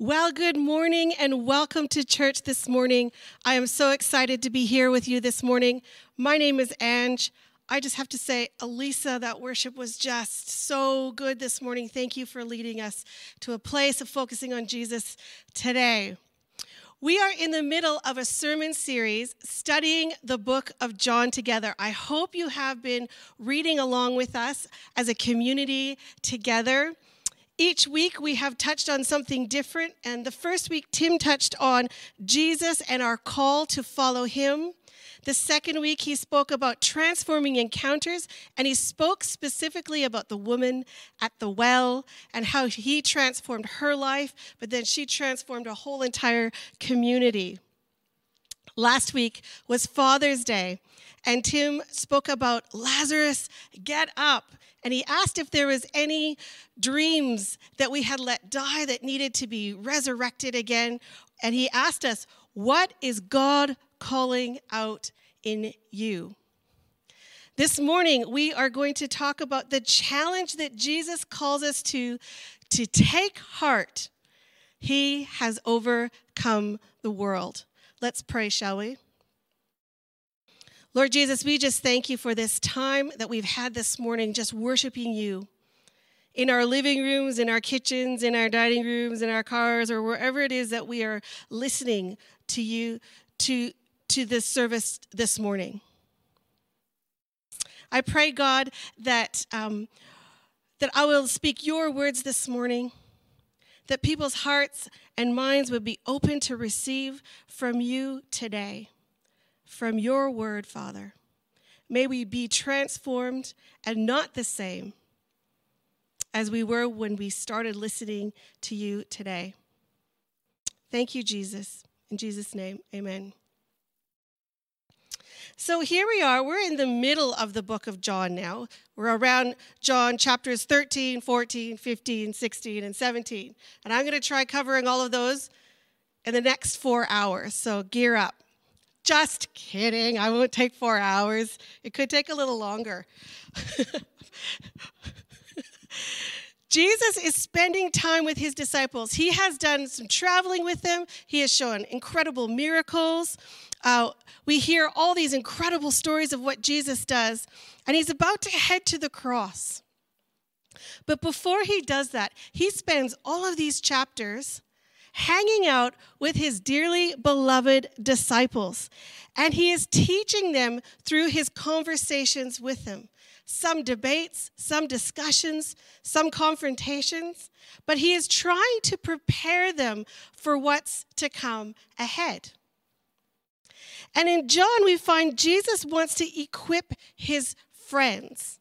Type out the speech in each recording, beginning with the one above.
Well, good morning and welcome to church this morning. I am so excited to be here with you this morning. My name is Ange. I just have to say, Elisa, that worship was just so good this morning. Thank you for leading us to a place of focusing on Jesus today. We are in the middle of a sermon series studying the book of John together. I hope you have been reading along with us as a community together. Each week we have touched on something different. And the first week, Tim touched on Jesus and our call to follow him. The second week, he spoke about transforming encounters, and he spoke specifically about the woman at the well and how he transformed her life, but then she transformed a whole entire community. Last week was Father's Day, and Tim spoke about Lazarus, get up. And he asked if there was any dreams that we had let die that needed to be resurrected again. And he asked us, What is God calling out in you? This morning, we are going to talk about the challenge that Jesus calls us to to take heart. He has overcome the world. Let's pray, shall we? Lord Jesus, we just thank you for this time that we've had this morning just worshiping you in our living rooms, in our kitchens, in our dining rooms, in our cars, or wherever it is that we are listening to you to, to this service this morning. I pray, God, that, um, that I will speak your words this morning, that people's hearts and minds would be open to receive from you today from your word, Father. May we be transformed and not the same as we were when we started listening to you today. Thank you, Jesus. In Jesus' name, amen. So here we are. We're in the middle of the book of John now. We're around John chapters 13, 14, 15, 16, and 17. And I'm going to try covering all of those in the next four hours. So gear up. Just kidding. I won't take four hours. It could take a little longer. Jesus is spending time with his disciples. He has done some traveling with them, he has shown incredible miracles. Uh, we hear all these incredible stories of what Jesus does, and he's about to head to the cross. But before he does that, he spends all of these chapters hanging out with his dearly beloved disciples. And he is teaching them through his conversations with them. Some debates, some discussions, some confrontations, but he is trying to prepare them for what's to come ahead. And in John, we find Jesus wants to equip his friends.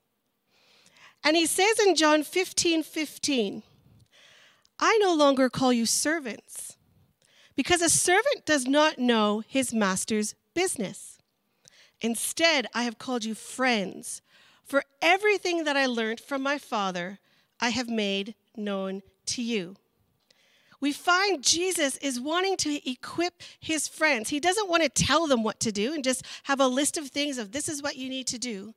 And he says in John 15 15, I no longer call you servants, because a servant does not know his master's business. Instead, I have called you friends, for everything that I learned from my Father, I have made known to you. We find Jesus is wanting to equip his friends. He doesn't want to tell them what to do and just have a list of things of this is what you need to do.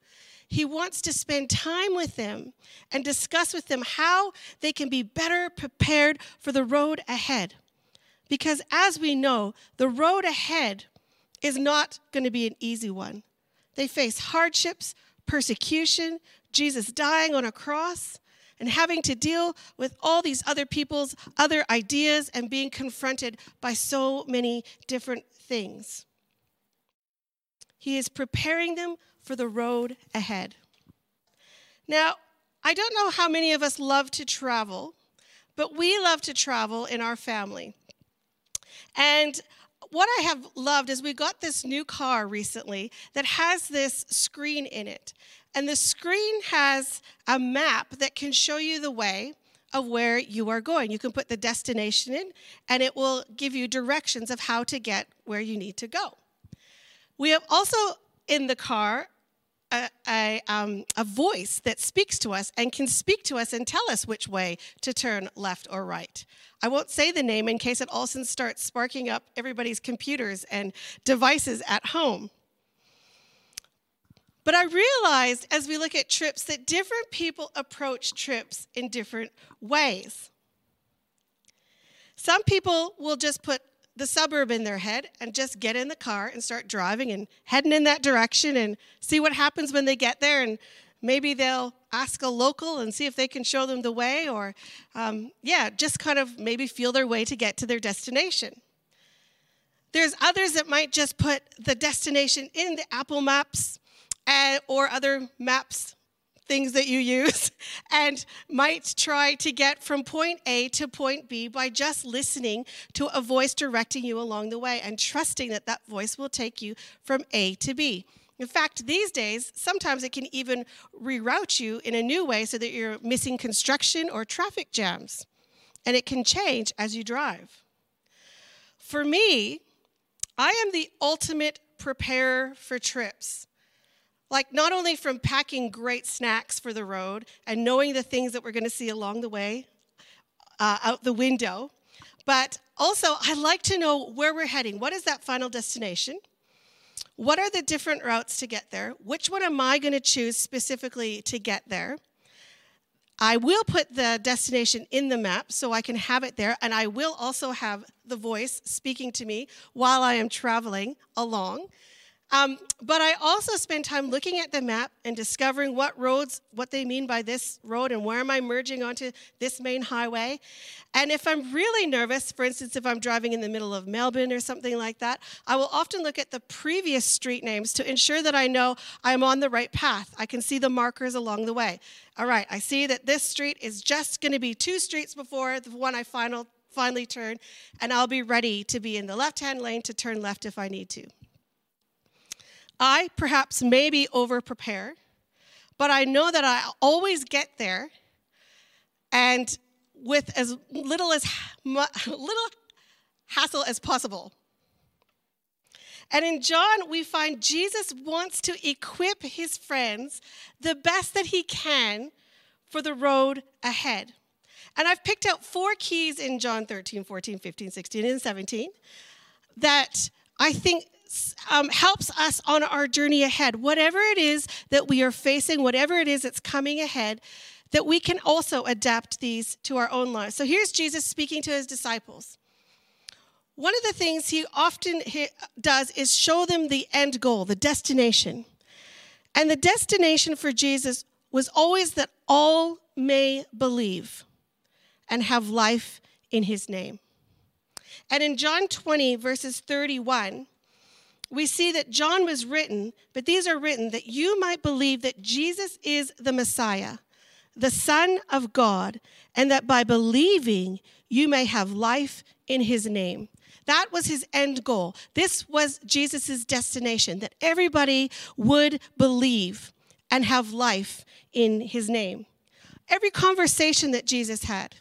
He wants to spend time with them and discuss with them how they can be better prepared for the road ahead. Because as we know, the road ahead is not going to be an easy one. They face hardships, persecution, Jesus dying on a cross, and having to deal with all these other people's other ideas and being confronted by so many different things. He is preparing them for the road ahead. Now, I don't know how many of us love to travel, but we love to travel in our family. And what I have loved is we got this new car recently that has this screen in it. And the screen has a map that can show you the way of where you are going. You can put the destination in, and it will give you directions of how to get where you need to go. We have also in the car a, a, um, a, voice that speaks to us and can speak to us and tell us which way to turn left or right. I won't say the name in case it also starts sparking up everybody's computers and devices at home. But I realized as we look at trips that different people approach trips in different ways. Some people will just put the suburb in their head and just get in the car and start driving and heading in that direction and see what happens when they get there. And maybe they'll ask a local and see if they can show them the way, or um, yeah, just kind of maybe feel their way to get to their destination. There's others that might just put the destination in the Apple Maps uh, or other maps things that you use and might try to get from point A to point B by just listening to a voice directing you along the way and trusting that that voice will take you from A to B. In fact, these days, sometimes it can even reroute you in a new way so that you're missing construction or traffic jams. And it can change as you drive. For me, I am the ultimate preparer for trips. Like, not only from packing great snacks for the road and knowing the things that we're going to see along the way uh, out the window, but also I like to know where we're heading. What is that final destination? What are the different routes to get there? Which one am I going to choose specifically to get there? I will put the destination in the map so I can have it there, and I will also have the voice speaking to me while I am traveling along. Um, but I also spend time looking at the map and discovering what roads, what they mean by this road and where am I merging onto this main highway. And if I'm really nervous, for instance, if I'm driving in the middle of Melbourne or something like that, I will often look at the previous street names to ensure that I know I'm on the right path. I can see the markers along the way. All right, I see that this street is just going to be two streets before the one I final, finally turn, and I'll be ready to be in the left hand lane to turn left if I need to. I perhaps maybe over prepare, but I know that I always get there and with as little as little hassle as possible. And in John, we find Jesus wants to equip his friends the best that he can for the road ahead. And I've picked out four keys in John 13, 14, 15, 16, and 17 that I think um, helps us on our journey ahead. Whatever it is that we are facing, whatever it is that's coming ahead, that we can also adapt these to our own lives. So here's Jesus speaking to his disciples. One of the things he often does is show them the end goal, the destination. And the destination for Jesus was always that all may believe and have life in his name. And in John 20, verses 31, we see that John was written, but these are written that you might believe that Jesus is the Messiah, the Son of God, and that by believing you may have life in his name. That was his end goal. This was Jesus' destination, that everybody would believe and have life in his name. Every conversation that Jesus had,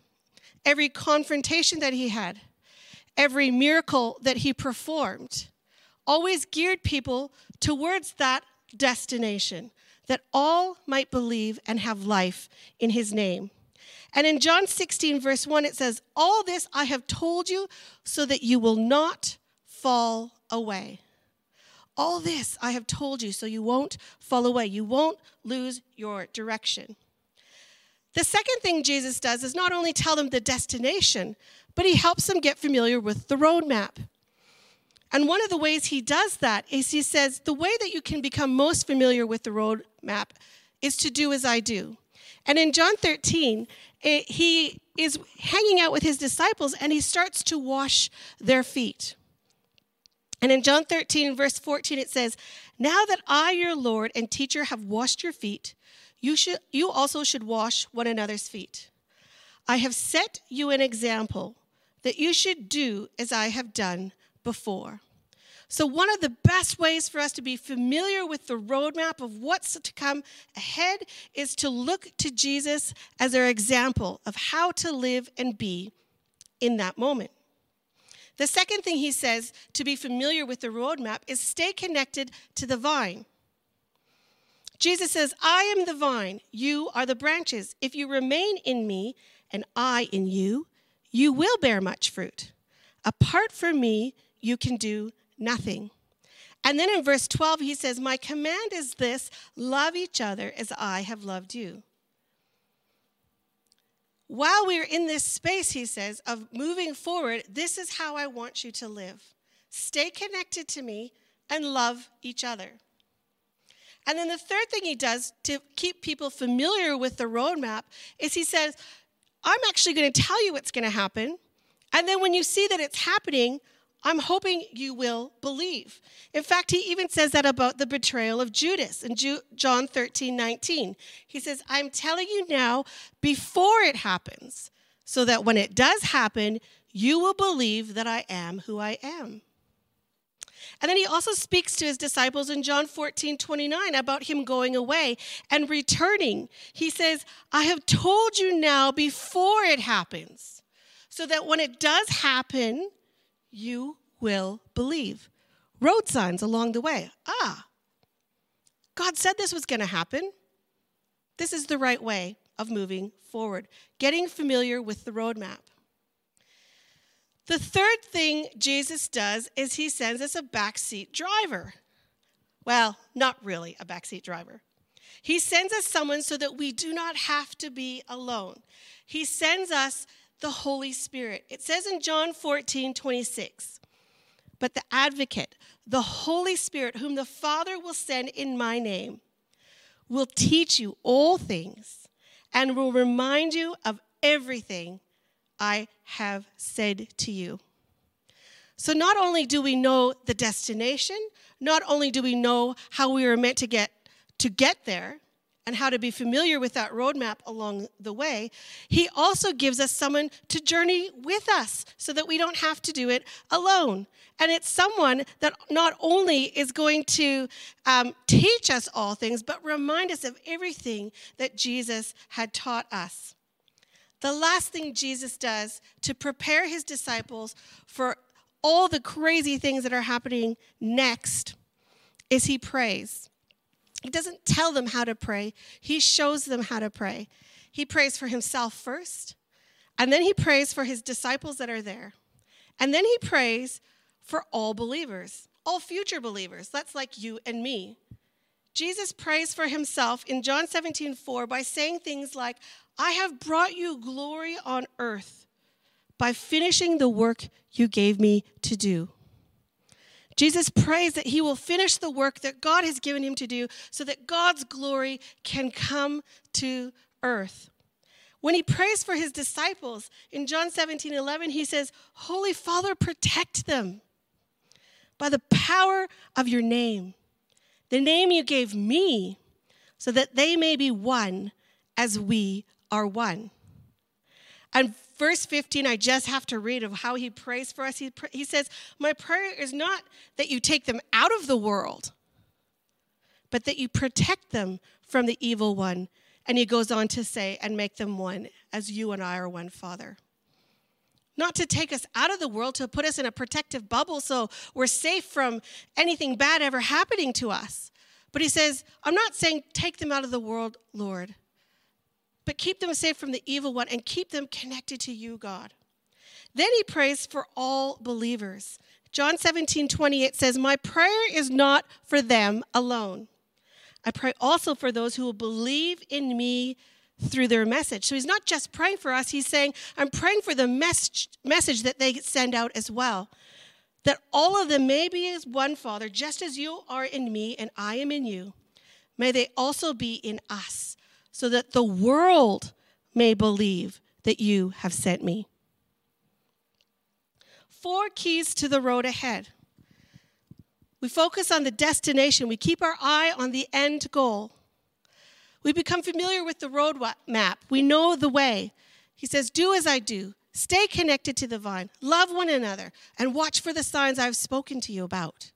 every confrontation that he had, every miracle that he performed, always geared people towards that destination, that all might believe and have life in his name. And in John 16, verse 1, it says, All this I have told you so that you will not fall away. All this I have told you so you won't fall away. You won't lose your direction. The second thing Jesus does is not only tell them the destination, but he helps them get familiar with the roadmap. And one of the ways he does that is he says, the way that you can become most familiar with the roadmap is to do as I do. And in John 13, it, he is hanging out with his disciples and he starts to wash their feet. And in John 13, verse 14, it says, Now that I, your Lord and teacher, have washed your feet, you, should, you also should wash one another's feet. I have set you an example that you should do as I have done before. So, one of the best ways for us to be familiar with the roadmap of what's to come ahead is to look to Jesus as our example of how to live and be in that moment. The second thing he says to be familiar with the roadmap is stay connected to the vine. Jesus says, I am the vine, you are the branches. If you remain in me and I in you, you will bear much fruit. Apart from me, you can do nothing. And then in verse 12, he says, My command is this love each other as I have loved you. while we're in this space, he says, of moving forward, this is how I want you to live. Stay connected to me and love each other. And then the third thing he does to keep people familiar with the roadmap is he says, I'm actually going to tell you what's going to happen. And then when you see that it's happening, I'm hoping you will believe. In fact, he even says that about the betrayal of Judas in John 13, 19. He says, I'm telling you now before it happens, so that when it does happen, you will believe that I am who I am. And then he also speaks to his disciples in John 14, 29 about him going away and returning. He says, I have told you now before it happens, so that when it does happen, you will believe. Road signs along the way. Ah, God said this was going to happen. This is the right way of moving forward, getting familiar with the roadmap. The third thing Jesus does is he sends us a backseat driver. Well, not really a backseat driver. He sends us someone so that we do not have to be alone. He sends us the Holy Spirit. It says in John 14, 26, but the advocate, the Holy Spirit, whom the Father will send in my name, will teach you all things and will remind you of everything I have said to you. So, not only do we know the destination, not only do we know how we are meant to get to get there, and how to be familiar with that roadmap along the way, he also gives us someone to journey with us so that we don't have to do it alone. And it's someone that not only is going to um, teach us all things, but remind us of everything that Jesus had taught us. The last thing Jesus does to prepare his disciples for all the crazy things that are happening next is he prays. He doesn't tell them how to pray, he shows them how to pray. He prays for himself first, and then he prays for his disciples that are there. And then he prays for all believers, all future believers. That's like you and me. Jesus prays for himself in John 17, 4 by saying things like, I have brought you glory on earth by finishing the work you gave me to do. Jesus prays that he will finish the work that God has given him to do so that God's glory can come to earth. When he prays for his disciples in John 17 11, he says, Holy Father, protect them by the power of your name, the name you gave me, so that they may be one as we are one. And verse 15, I just have to read of how he prays for us. He, he says, My prayer is not that you take them out of the world, but that you protect them from the evil one. And he goes on to say, and make them one, as you and I are one, Father. Not to take us out of the world, to put us in a protective bubble so we're safe from anything bad ever happening to us. But he says, I'm not saying take them out of the world, Lord, but keep them safe from the evil one and keep them connected to you, God. Then he prays for all believers. John 17, 28 says, My prayer is not for them alone. I pray also for those who will believe in me through their message. So he's not just praying for us, he's saying, I'm praying for the message, message that they send out as well. That all of them may be as one Father, just as you are in me and I am in you. May they also be in us so that the world may believe that you have sent me. Four keys to the road ahead. We focus on the destination, we keep our eye on the end goal. We become familiar with the road map, we know the way. He says, Do as I do, stay connected to the vine, love one another, and watch for the signs I've spoken to you about.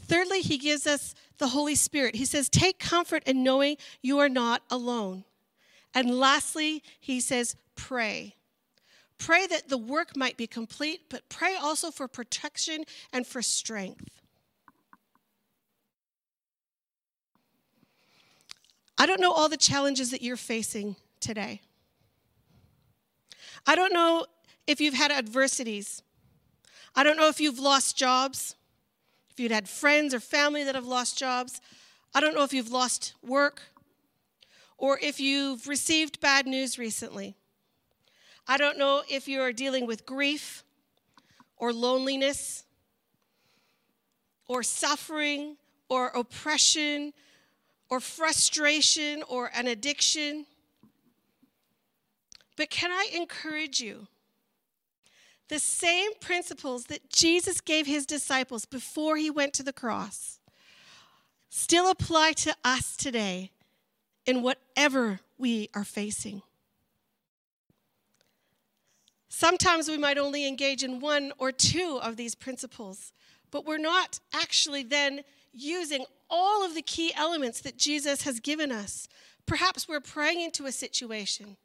Thirdly, he gives us the Holy Spirit. He says, Take comfort in knowing you are not alone. And lastly, he says, Pray. Pray that the work might be complete, but pray also for protection and for strength. I don't know all the challenges that you're facing today. I don't know if you've had adversities. I don't know if you've lost jobs if you'd had friends or family that have lost jobs. I don't know if you've lost work or if you've received bad news recently. I don't know if you're dealing with grief or loneliness or suffering or oppression or frustration or an addiction. But can I encourage you? The same principles that Jesus gave his disciples before he went to the cross still apply to us today in whatever we are facing. Sometimes we might only engage in one or two of these principles, but we're not actually then using all of the key elements that Jesus has given us. Perhaps we're praying into a situation,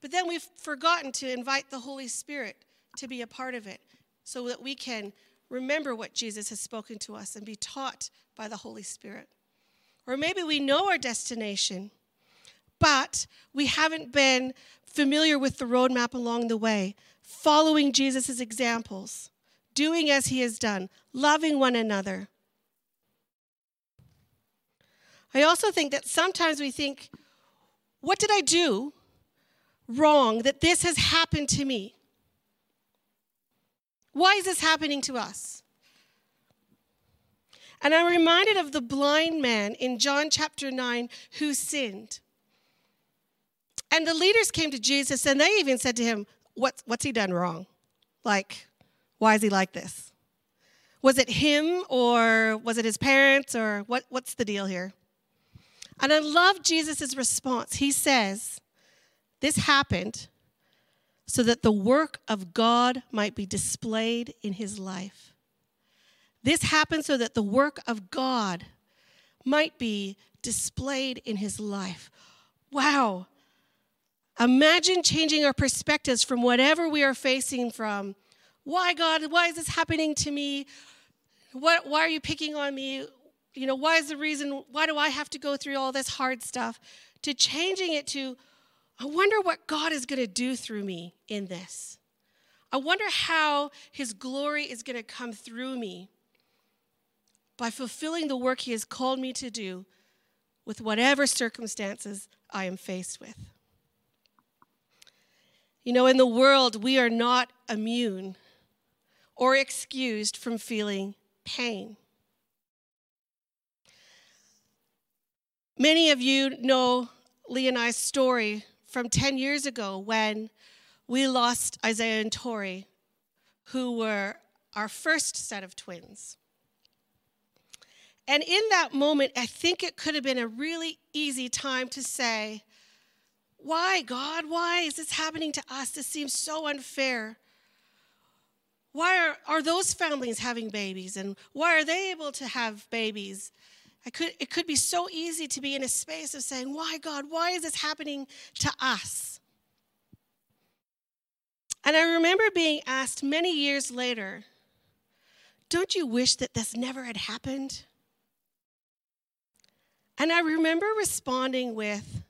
but then we've forgotten to invite the Holy Spirit to be a part of it so that we can remember what Jesus has spoken to us and be taught by the Holy Spirit. Or maybe we know our destination, but we haven't been familiar with the roadmap along the way, following Jesus' examples, doing as he has done, loving one another. I also think that sometimes we think, what did I do wrong that this has happened to me? Why is this happening to us? And I'm reminded of the blind man in John chapter 9 who sinned. And the leaders came to Jesus and they even said to him, what, What's he done wrong? Like, why is he like this? Was it him or was it his parents or what, what's the deal here? And I love Jesus' response. He says, This happened so that the work of God might be displayed in his life. This happened so that the work of God might be displayed in his life. Wow. Imagine changing our perspectives from whatever we are facing from. Why, God? Why is this happening to me? What, why are you picking on me? You know, why is the reason? Why do I have to go through all this hard stuff? To changing it to, I wonder what God is going to do through me in this. I wonder how his glory is going to come through me by fulfilling the work he has called me to do with whatever circumstances I am faced with. You know, in the world, we are not immune or excused from feeling pain. Many of you know Lee and I's story from 10 years ago when we lost Isaiah and Tori, who were our first set of twins. And in that moment, I think it could have been a really easy time to say, Why, God? Why is this happening to us? This seems so unfair. Why are, are those families having babies? And why are they able to have babies? I could, it could be so easy to be in a space of saying, Why, God, why is this happening to us? And I remember being asked many years later, Don't you wish that this never had happened? And I remember responding with,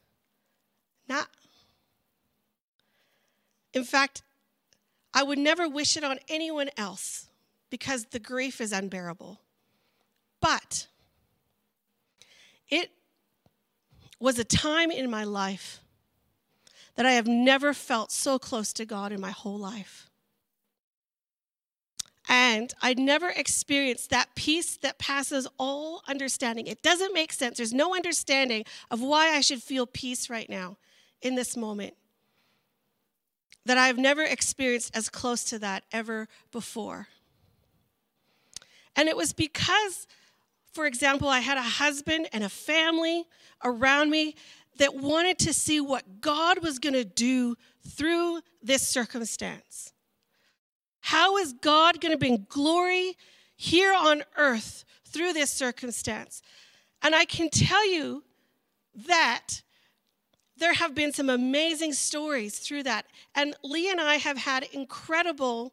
Not. In fact, I would never wish it on anyone else because the grief is unbearable. But it was a time in my life that I have never felt so close to God in my whole life. And I'd never experienced that peace that passes all understanding. It doesn't make sense. There's no understanding of why I should feel peace right now in this moment. That I've never experienced as close to that ever before. And it was because for example, I had a husband and a family around me that wanted to see what God was going to do through this circumstance. How is God going to bring glory here on earth through this circumstance? And I can tell you that there have been some amazing stories through that. And Lee and I have had incredible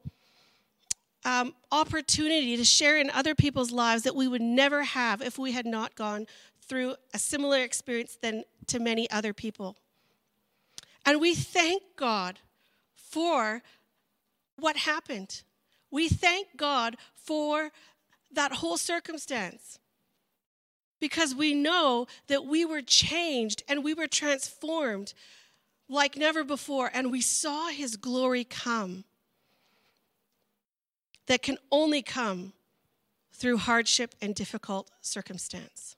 um, opportunity to share in other people's lives that we would never have if we had not gone through a similar experience than to many other people. And we thank God for what happened. We thank God for that whole circumstance because we know that we were changed and we were transformed like never before, and we saw his glory come that can only come through hardship and difficult circumstance.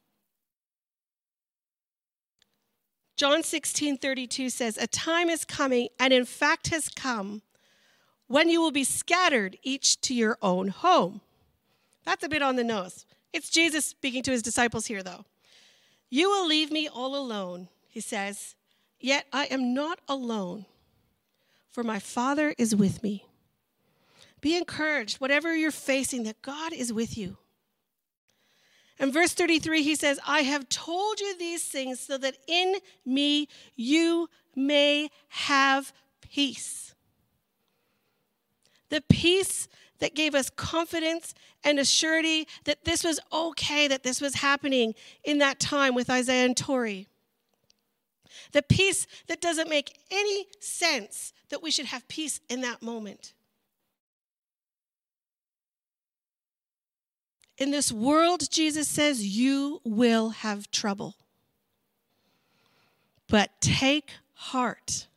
John 16, 32 says, A time is coming, and in fact has come, when you will be scattered, each to your own home. That's a bit on the nose. It's Jesus speaking to his disciples here, though. You will leave me all alone, he says, yet I am not alone, for my Father is with me. Be encouraged, whatever you're facing, that God is with you. In verse 33, he says, I have told you these things so that in me you may have peace. The peace that gave us confidence and a surety that this was okay, that this was happening in that time with Isaiah and Tori. The peace that doesn't make any sense that we should have peace in that moment. In this world, Jesus says, you will have trouble. But take heart.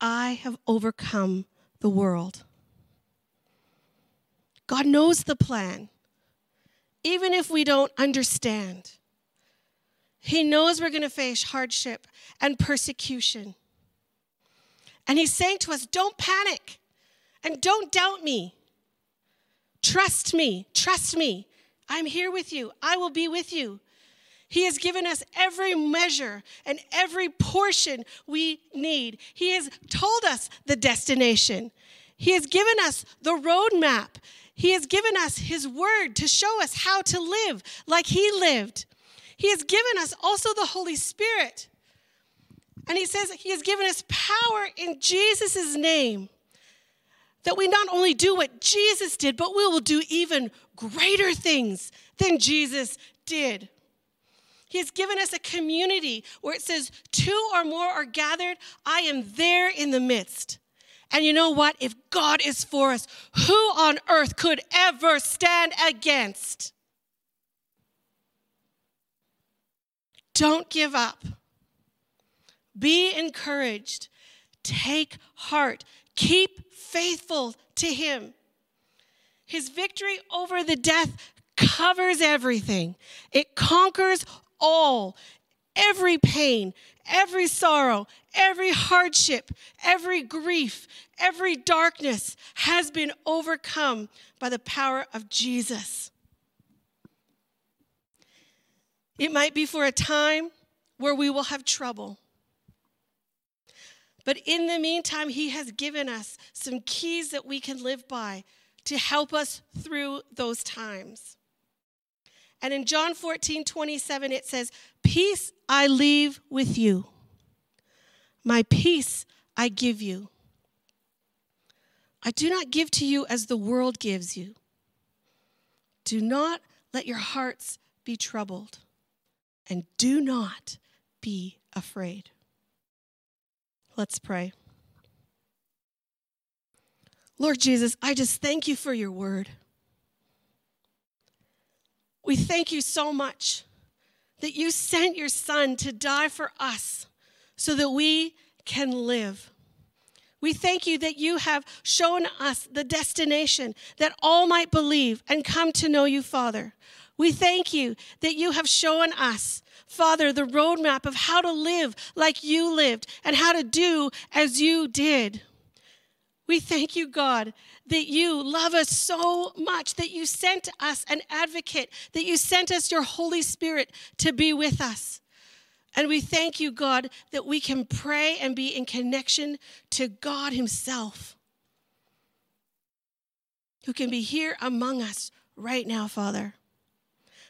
I have overcome the world. God knows the plan, even if we don't understand. He knows we're going to face hardship and persecution. And He's saying to us, don't panic and don't doubt me. Trust me, trust me. I'm here with you. I will be with you. He has given us every measure and every portion we need. He has told us the destination. He has given us the roadmap. He has given us His word to show us how to live like He lived. He has given us also the Holy Spirit. And He says He has given us power in Jesus' name that we not only do what Jesus did, but we will do even greater things than Jesus did. He has given us a community where it says, Two or more are gathered, I am there in the midst. And you know what? If God is for us, who on earth could ever stand against? Don't give up. Be encouraged. Take heart. Keep faithful to Him. His victory over the death covers everything, it conquers all, every pain, every sorrow, every hardship, every grief, every darkness has been overcome by the power of Jesus. It might be for a time where we will have trouble. But in the meantime, He has given us some keys that we can live by to help us through those times. And in John 14, 27, it says, Peace I leave with you, my peace I give you. I do not give to you as the world gives you. Do not let your hearts be troubled, and do not be afraid. Let's pray. Lord Jesus, I just thank you for your word. We thank you so much that you sent your son to die for us so that we can live. We thank you that you have shown us the destination that all might believe and come to know you, Father. We thank you that you have shown us, Father, the roadmap of how to live like you lived and how to do as you did. We thank you, God, that you love us so much, that you sent us an advocate, that you sent us your Holy Spirit to be with us. And we thank you, God, that we can pray and be in connection to God Himself, who can be here among us right now, Father.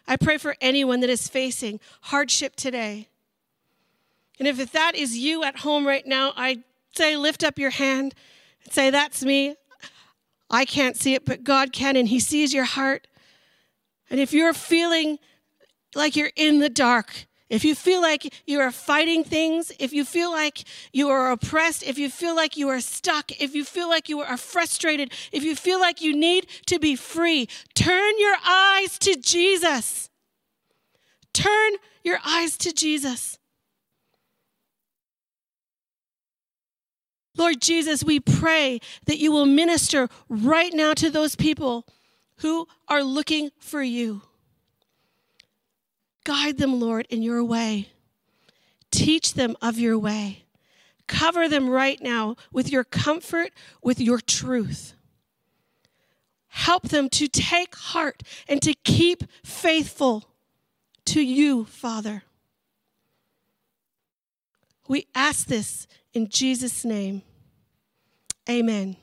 I pray for anyone that is facing hardship today. And if that is you at home right now, I say, lift up your hand and say, That's me. I can't see it, but God can, and He sees your heart. And if you're feeling like you're in the dark, if you feel like you are fighting things, if you feel like you are oppressed, if you feel like you are stuck, if you feel like you are frustrated, if you feel like you need to be free, turn your eyes to Jesus. Turn your eyes to Jesus. Lord Jesus, we pray that you will minister right now to those people who are looking for you. Guide them, Lord, in your way. Teach them of your way. Cover them right now with your comfort, with your truth. Help them to take heart and to keep faithful to you, Father. We ask this in Jesus' name. Amen.